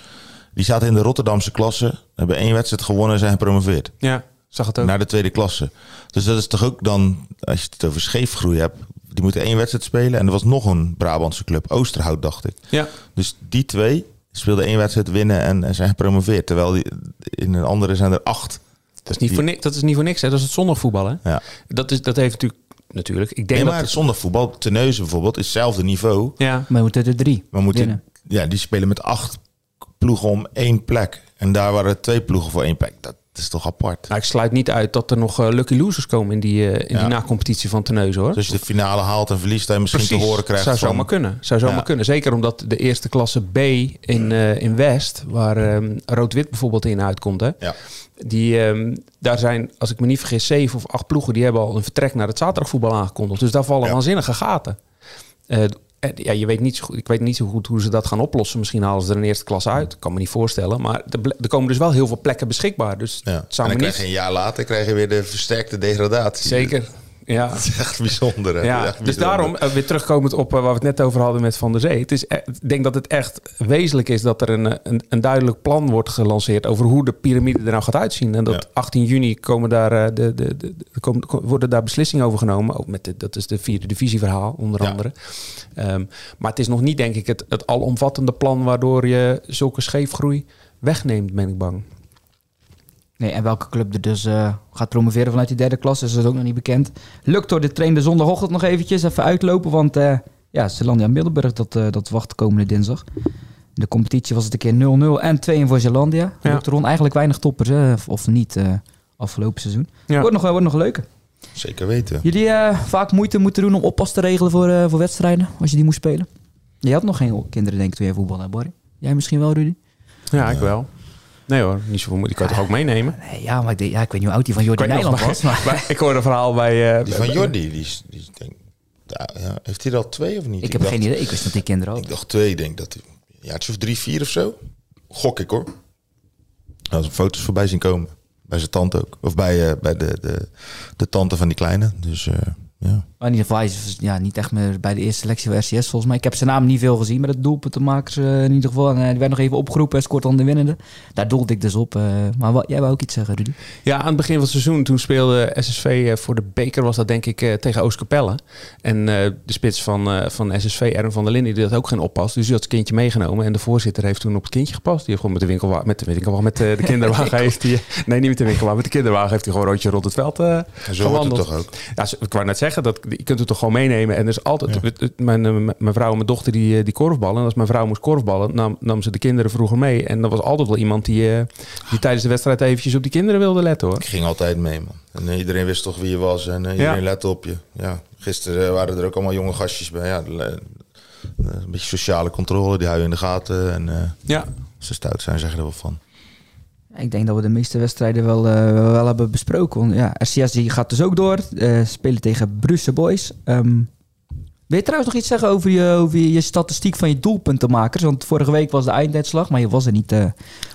C: Die zaten in de Rotterdamse klasse, hebben één wedstrijd gewonnen en zijn gepromoveerd.
B: Ja, zag het ook.
C: Naar de tweede klasse. Dus dat is toch ook dan, als je het over scheefgroei hebt, die moeten één wedstrijd spelen. En er was nog een Brabantse club, Oosterhout, dacht ik.
B: Ja.
C: Dus die twee speelde één wedstrijd winnen en, en zijn gepromoveerd. Terwijl die, in een andere zijn er acht.
B: Dat is niet, voor, niks, dat is niet voor niks, hè? dat is het zondagvoetbal. Hè?
C: Ja.
B: Dat, is, dat heeft natuurlijk natuurlijk. Ik denk
C: nee, maar
B: dat
C: het zondagvoetbal, Teneuzen bijvoorbeeld, is hetzelfde niveau.
B: Ja.
A: Maar we moeten er drie.
C: We moeten, ja, die spelen met acht ploegen om één plek. En daar waren twee ploegen voor één plek. Dat, is toch apart.
B: Nou, ik sluit niet uit dat er nog uh, lucky losers komen in die, uh, in ja. die na-competitie van Teneuzen hoor.
C: Dus als je de finale haalt en verliest, dan misschien
B: Precies.
C: te horen krijgt.
B: Zou
C: van...
B: zomaar kunnen. Zou zomaar ja. kunnen. Zeker omdat de eerste klasse B in, uh, in West, waar um, Rood-Wit bijvoorbeeld in uitkomt, hè,
C: ja.
B: die, um, daar zijn, als ik me niet vergis, zeven of acht ploegen die hebben al een vertrek naar het zaterdagvoetbal aangekondigd. Dus daar vallen waanzinnige gaten. En ja, je weet niet zo goed, ik weet niet zo goed hoe ze dat gaan oplossen. Misschien halen ze er een eerste klas uit. Kan me niet voorstellen. Maar er, er komen dus wel heel veel plekken beschikbaar. Dus
C: ja.
B: het zou
C: en dan
B: niet...
C: krijg je een jaar later krijg je weer de versterkte degradatie.
B: Zeker. Ja.
C: Dat is echt bijzonder. Hè?
B: Ja,
C: echt
B: dus daarom, uh, weer terugkomend op uh, waar we het net over hadden met Van der Zee. Het is, ik denk dat het echt wezenlijk is dat er een, een, een, duidelijk plan wordt gelanceerd over hoe de piramide er nou gaat uitzien. En dat ja. 18 juni komen daar, uh, de, de, de, de, komen, worden daar beslissingen over genomen. Ook met de, dat is de vierde divisieverhaal, onder ja. andere. Um, maar het is nog niet, denk ik, het, het alomvattende plan waardoor je zulke scheefgroei wegneemt, ben ik bang.
A: Nee, en welke club er dus uh, gaat promoveren vanuit die derde klasse is dat ook nog niet bekend. Lukt door de trainde zondagochtend nog eventjes even uitlopen, want uh, ja, Zeelandia Middelburg, dat, uh, dat wacht komende dinsdag. In de competitie was het een keer 0-0 en 2 voor Zeelandia. Ja. Lukt rond eigenlijk weinig toppers, hè, of niet, afgelopen seizoen. Ja. Wordt, nog, wordt nog leuker.
C: Zeker weten.
A: Jullie vaak moeite moeten doen om oppas te regelen voor, voor wedstrijden, als je die moest spelen? Je had nog geen kinderen, denk ik, toen jij voetbal hebt, Barry. Jij misschien wel, Rudy?
B: Ja, ik wel. Nee hoor, niet zoveel moet. Ik kan het toch ook meenemen?
A: Nee, ja, maar ik, ja, ik weet niet hoe oud die van Jordi Nijland was. Maar.
B: maar ik hoorde een verhaal bij... Uh,
C: die van Jordi, die, is, die denk, ja, heeft hij er al twee of niet?
A: Ik, ik heb dacht, geen idee, ik wist dat die kinderen ook.
C: Ik dacht twee, denk dat hij... Ja, het is of drie, vier of zo. Gok ik hoor. Als er foto's voorbij zien komen. Bij zijn tante ook. Of bij, uh, bij de, de, de tante van die kleine. Dus uh, ja.
A: Maar in ieder geval, hij is ja, niet echt meer bij de eerste selectie van RCS volgens mij. Ik heb zijn naam niet veel gezien, maar het doelpunt te maken uh, in ieder geval. En hij werd nog even opgeroepen en scoort dan de winnende. Daar doelde ik dus op. Uh, maar wat, jij wou ook iets zeggen, Rudy?
B: Ja, aan het begin van het seizoen, toen speelde SSV uh, voor de beker, was dat denk ik tegen Oostkapelle. En de spits van, van SSV, Erwin van der Linden, die had ook geen oppas. Dus die had zijn kindje meegenomen. En de voorzitter heeft toen op het kindje gepast. Die heeft gewoon met de winkelwagen, met de, winkelwagen, met de, de kinderwagen heeft hij... Nee, niet met de winkelwagen, met de kinderwagen heeft hij gewoon een rondje rond het veld uh,
C: Zo wordt het toch ook?
B: Ja, ik wou net zeggen, dat, je kunt het toch gewoon meenemen. En dus altijd, ja. het, het, mijn, mijn vrouw en mijn dochter die, die korfballen. En als mijn vrouw moest korfballen, nam, nam ze de kinderen vroeger mee. En er was altijd wel iemand die, uh, die tijdens de wedstrijd eventjes op die kinderen wilde letten hoor.
C: Ik ging altijd mee man. En iedereen wist toch wie je was en uh, iedereen ja. lette op je. Ja, gisteren waren er ook allemaal jonge gastjes bij. Ja, een beetje sociale controle, die hou je in de gaten. En
B: ja.
C: ze stout zijn, zeggen er wel van.
A: Ik denk dat we de meeste wedstrijden wel, uh, wel hebben besproken. Ja, RCS die gaat dus ook door. Uh, spelen tegen Brussel Boys. Um, wil je trouwens nog iets zeggen over je, over je statistiek van je doelpuntenmakers? Want vorige week was de einduitslag, maar je was er niet uh,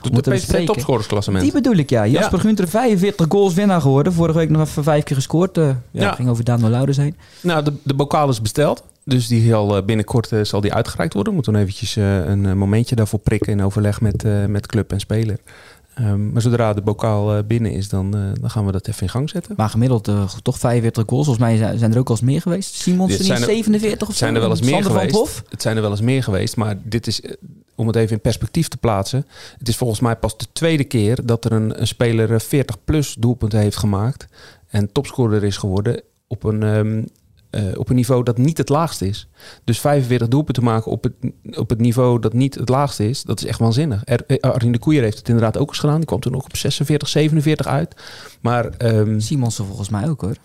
B: om te bespreken. topscorersklassement.
A: Die bedoel ik, ja. Jasper ja. Gunter, 45 goals winnaar geworden. Vorige week nog even vijf keer gescoord. Uh, ja, ja. ging over Daniel Louden zijn.
B: Nou, de, de bokaal is besteld. Dus die zal binnenkort uh, zal die uitgereikt worden. We moeten eventjes een momentje daarvoor prikken in overleg met, met club en speler. Um, maar zodra de bokaal uh, binnen is, dan, uh, dan gaan we dat even in gang zetten.
A: Maar gemiddeld uh, toch 45 goals. Volgens mij zijn er ook al eens meer geweest. Simons er niet 47 of
B: zijn
A: zo?
B: er wel eens meer geweest. Het zijn er wel eens meer geweest. Maar dit is, om het even in perspectief te plaatsen. Het is volgens mij pas de tweede keer dat er een, een speler 40 plus doelpunten heeft gemaakt. En topscorer is geworden op een... Um, uh, op een niveau dat niet het laagste is. Dus 45 doelpunten maken op het, op het niveau dat niet het laagste is, dat is echt waanzinnig. Er, Arjen de Koeier heeft het inderdaad ook eens gedaan. Die kwam toen nog op 46, 47 uit. Maar, um,
A: Simonsen volgens mij ook hoor.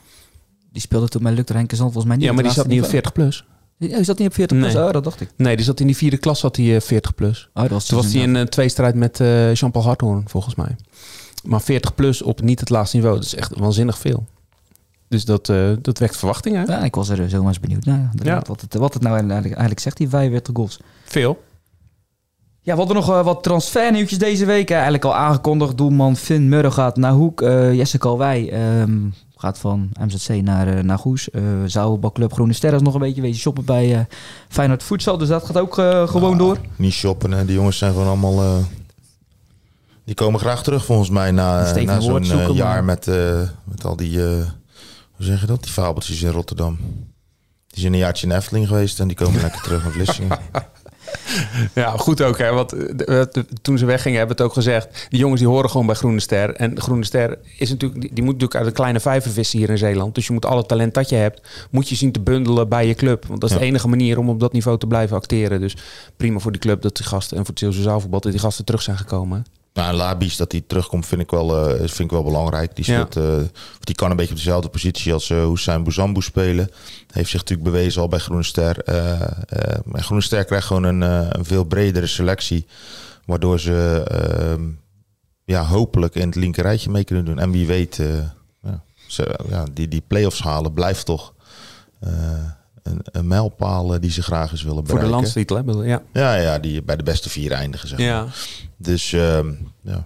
A: Die speelde toen met Luc Renkens volgens mij niet.
B: Ja, maar die zat niet op 40 plus.
A: Ja, zat niet op 40 plus?
B: Nee.
A: Oh, dat dacht ik.
B: Nee, die zat in die vierde klas zat hij 40 plus.
A: Oh, dat was
B: toen was hij in een tweestrijd met uh, Jean-Paul Harthoorn volgens mij. Maar 40 plus op niet het laagste niveau, dat is echt waanzinnig veel. Dus dat, uh, dat wekt verwachtingen.
A: Ja, ik was er zomaar eens benieuwd naar. Ja. Wat, het, wat het nou eigenlijk, eigenlijk zegt, die 45 goals.
B: Veel.
A: Ja, we hadden nog uh, wat transfernieuwtjes deze week. Hè. Eigenlijk al aangekondigd. Doelman Finn Murray gaat naar Hoek. Uh, Jesse Kalwij um, gaat van MZC naar, uh, naar Goes. Uh, Zouwbalclub Groene Sterren is nog een beetje wezen shoppen bij uh, Feyenoord Voedsel. Dus dat gaat ook gewoon nou, door.
C: Niet shoppen, hè. Die jongens zijn gewoon allemaal... die komen graag terug volgens mij na, na zo'n jaar met, met al die hoe zeg je dat? Die fabeltjes in Rotterdam. Die zijn een jaartje in Efteling geweest en die komen lekker terug naar Vlissingen.
B: Ja, goed ook. Hè? Want toen ze weggingen hebben we het ook gezegd. Die jongens die horen gewoon bij Groene Ster. En Groene Ster is natuurlijk, die, die moet natuurlijk uit een kleine vijver vissen hier in Zeeland. Dus je moet alle talent dat je hebt, moet je zien te bundelen bij je club. Want dat is ja. de enige manier om op dat niveau te blijven acteren. Dus prima voor die club dat die gasten en voor het Zeeuwse zaalvoetbal dat die gasten terug zijn gekomen.
C: Nou, Labis, dat hij terugkomt, vind ik wel, uh, vind ik wel belangrijk. Die, speelt, ja. uh, die kan een beetje op dezelfde positie als uh, Hussein Bouzambou spelen. Heeft zich natuurlijk bewezen al bij Groene Ster. en Groene Ster krijgt gewoon een, een, veel bredere selectie. Waardoor ze ehm, ja, hopelijk in het linkerrijtje mee kunnen doen. En wie weet, ja, ze, ja, die, die play-offs halen blijft toch een, een mijlpaal die ze graag eens willen bereiken.
B: Voor de landstitel, hè? Ja.
C: ja, ja, die bij de beste vier eindigen, zeg maar.
B: Ja.
C: Dus uh, ja,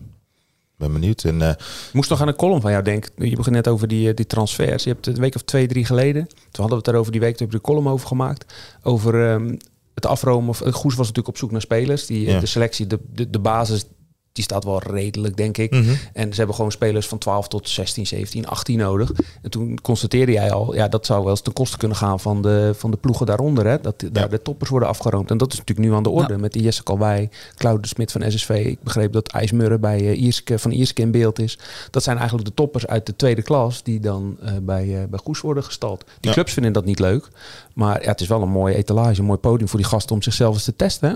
C: ben benieuwd. En, uh,
B: Moest nog aan een column van jou denken. Je begon net over die, die transfers. Je hebt een week of twee, drie geleden. Toen hadden we het daarover die week. Toen heb je de column over gemaakt. Over um, het afromen. Of, Goes was natuurlijk op zoek naar spelers. Die, ja. De selectie, de, de, de basis die staat wel redelijk, denk ik.
C: Mhm.
B: En ze hebben gewoon spelers van 12 tot 16, 17, 18 nodig. En toen constateerde jij al, ja, dat zou wel eens ten koste kunnen gaan van de, van de ploegen daaronder. Hè? Dat daar de toppers worden afgeroomd. En dat is natuurlijk nu aan de orde. Met die Jesse Kalwij, Claude de Smit van SSV. Ik begreep dat IJsmurren bij uh, Ierske, van Ierske in beeld is. Dat zijn eigenlijk de toppers uit de tweede klas die dan uh, bij, uh, bij Goes worden gestald. Die
C: Ja.
B: clubs vinden dat niet leuk. Maar ja, het is wel een mooie etalage, een mooi podium voor die gasten om zichzelf eens te testen. Hè?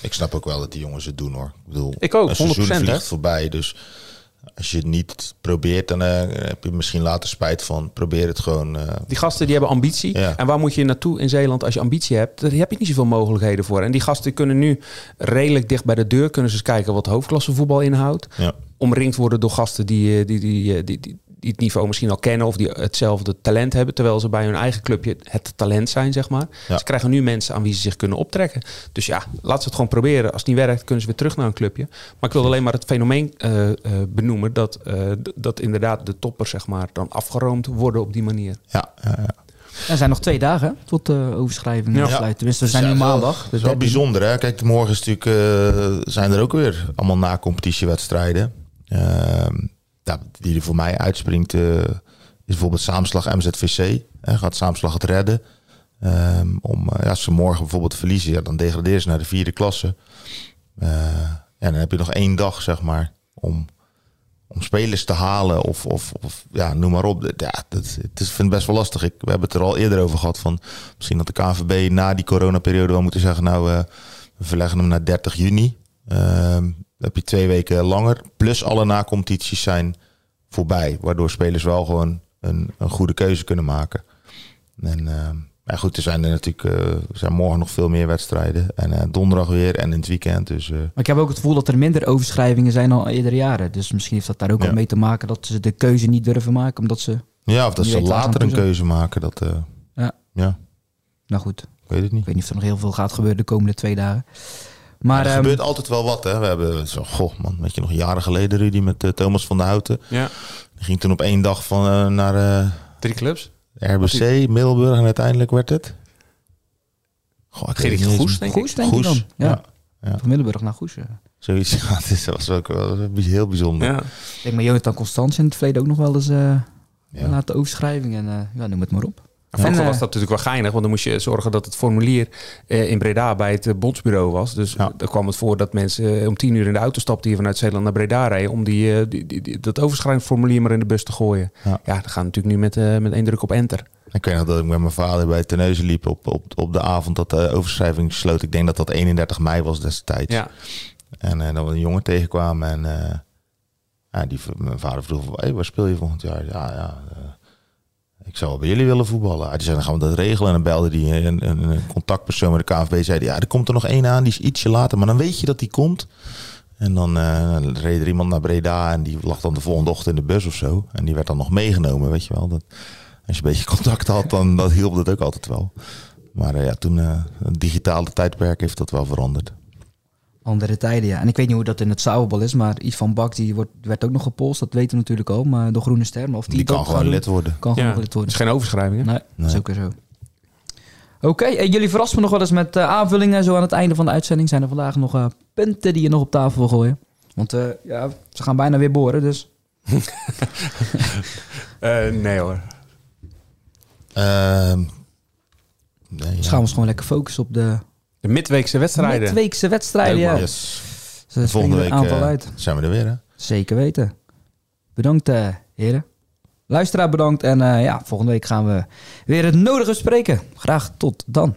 C: Ik snap ook wel dat die jongens het doen hoor. Ik bedoel,
B: Ik ook,
C: een seizoen
B: 100%, hè?
C: vliegt voorbij. Dus als je het niet probeert, dan eh, heb je misschien later spijt van. Probeer het gewoon. eh,
B: Die gasten die hebben ambitie.
C: Ja.
B: En waar moet je naartoe in Zeeland als je ambitie hebt? Daar heb je niet zoveel mogelijkheden voor. En die gasten kunnen nu redelijk dicht bij de deur. Kunnen ze eens kijken wat hoofdklasse voetbal inhoudt.
C: ja.
B: Omringd worden door gasten die, eh, die, die, die, die, die het niveau misschien al kennen of die hetzelfde talent hebben, terwijl ze bij hun eigen clubje het talent zijn, zeg maar.
C: Ja.
B: Ze krijgen nu mensen aan wie ze zich kunnen optrekken. Dus ja, laten ze het gewoon proberen. Als het niet werkt, kunnen ze weer terug naar een clubje. Maar ik wil alleen maar het fenomeen eh, eh, benoemen dat, eh, dat inderdaad de toppers, zeg maar, dan afgeroomd worden op die manier.
C: Ja, ja, ja.
A: Er zijn nog twee dagen tot de overschrijving
B: Ja.
A: Tenminste, we zijn
C: Ja,
A: nu maandag.
C: Dat
A: Dus
C: is wel
A: 13.
C: bijzonder, hè? Kijk, morgen is natuurlijk, eh, zijn er ook weer allemaal na-competitiewedstrijden. Ehm, die er voor mij uitspringt eh, is bijvoorbeeld Saamslag MZVC. Hè, gaat Saamslag het redden? Ehm, om, eh, als ze morgen bijvoorbeeld verliezen, ja, dan degraderen ze naar de vierde klasse. Ja, dan heb je nog één dag, zeg maar, om, om spelers te halen of, of, of ja, noem maar op. Ja, dat, het is, vind best wel lastig. Ik, we hebben het er al eerder over gehad van misschien dat de KNVB na die coronaperiode wel moeten zeggen, nou, we verleggen hem naar 30 juni. Ehm, dan heb je twee weken langer. Plus alle nacompetities zijn voorbij, waardoor spelers wel gewoon een, een goede keuze kunnen maken. En ehm, ja, goed, er zijn er natuurlijk eh, er zijn morgen nog veel meer wedstrijden. En eh, donderdag weer en in het weekend. Dus eh,
A: Maar ik heb ook het gevoel dat er minder overschrijvingen zijn dan eerdere jaren. Dus misschien heeft dat daar ook
C: Ja.
A: mee te maken dat ze de keuze niet durven maken. Omdat ze,
C: ja, of dat ze later een keuze maken, dat eh,
A: Ja.
C: ja,
A: nou goed,
C: ik weet het niet.
A: ik weet niet of er nog heel veel gaat gebeuren de komende twee dagen. Maar
C: er
A: ehm,
C: gebeurt altijd wel wat, hè. We hebben, zo, goh man, weet je nog, jaren geleden Rudy met eh, Thomas van der Houten.
B: Ja,
C: Die ging toen op één dag van, eh, naar eh,
B: drie clubs.
C: RBC, Middelburg en uiteindelijk werd het... Goh, ik
B: Gerrit Goes, denk ik.
A: Goes, denk ik
C: Goes,
A: dan. Ja.
C: ja.
A: Van Middelburg naar Goes. ja.
C: Zoiets, ja, het was ook wel heel bijzonder.
B: Ja.
A: Ik denk maar Jonathan Constans in het verleden ook nog wel eens eh
C: Ja.
A: laten overschrijving. En eh, ja, noem het maar op.
B: Vroeger
A: En, eh,
B: was dat natuurlijk wel geinig, want dan moest je zorgen dat het formulier eh, in Breda bij het eh, bondsbureau was. Dus
C: Ja.
B: dan kwam het voor dat mensen eh, om tien uur in de auto stapten hier vanuit Zeeland naar Breda rijden om die, die, die- die- dat overschrijvingsformulier maar in de bus te gooien.
C: Ja.
B: Ja, dat gaat natuurlijk nu met, met één druk op enter.
C: Ik weet nog dat ik met mijn vader bij Terneuzen liep op, op, op de avond dat de overschrijving sloot. Ik denk dat dat 31 mei was destijds.
B: Ja.
C: En eh, dat we een jongen tegenkwamen en ja, die, mijn vader vroeg, hey, waar speel je volgend jaar? Ja, ja ik zou wel bij jullie willen voetballen. Hij zei, dan gaan we dat regelen. En dan belde eh, een, een, contactpersoon met de KNVB. Zei, ja, er komt er nog één aan, die is ietsje later. Maar dan weet je dat die komt. En dan eh, reed er iemand naar Breda en die lag dan de volgende ochtend in de bus of zo. En die werd dan nog meegenomen, weet je wel. Dat, als je een beetje contact had, dan dat hielp dat ook altijd wel. Maar eh, ja, toen eh, het digitale tijdperk heeft dat wel veranderd.
A: Andere tijden, ja. En ik weet niet hoe dat in het zaalvoetbal is, maar iets van Bak die wordt, werd ook nog gepolst. Dat weten we natuurlijk al, maar de Groene Ster. Maar of die,
C: kan gewoon lid worden.
A: Kan
B: Ja,
A: gewoon lid
B: Het
A: worden.
B: is geen overschrijving, hè?
A: Nee, dat is
C: Nee.
A: ook weer zo. Oké, en jullie verrassen me nog wel eens met eh, aanvullingen. Zo aan het einde van de uitzending zijn er vandaag nog eh, punten die je nog op tafel wil gooien. Want eh, ja, ze gaan bijna weer boren, dus...
B: Eh, nee hoor.
C: Ehm, nee,
A: Dus
C: ja.
A: gaan we ons gewoon lekker focussen op de
B: De midweekse wedstrijden.
A: midweekse wedstrijden. Ja.
C: Yes.
A: Ze
C: Volgende
A: springen
C: week
A: een aantal
C: eh,
A: uit.
C: zijn we er weer, hè?
A: Zeker weten. Bedankt, eh, heren. Luisteraar bedankt. En eh, ja, volgende week gaan we weer het nodige bespreken. Graag tot dan.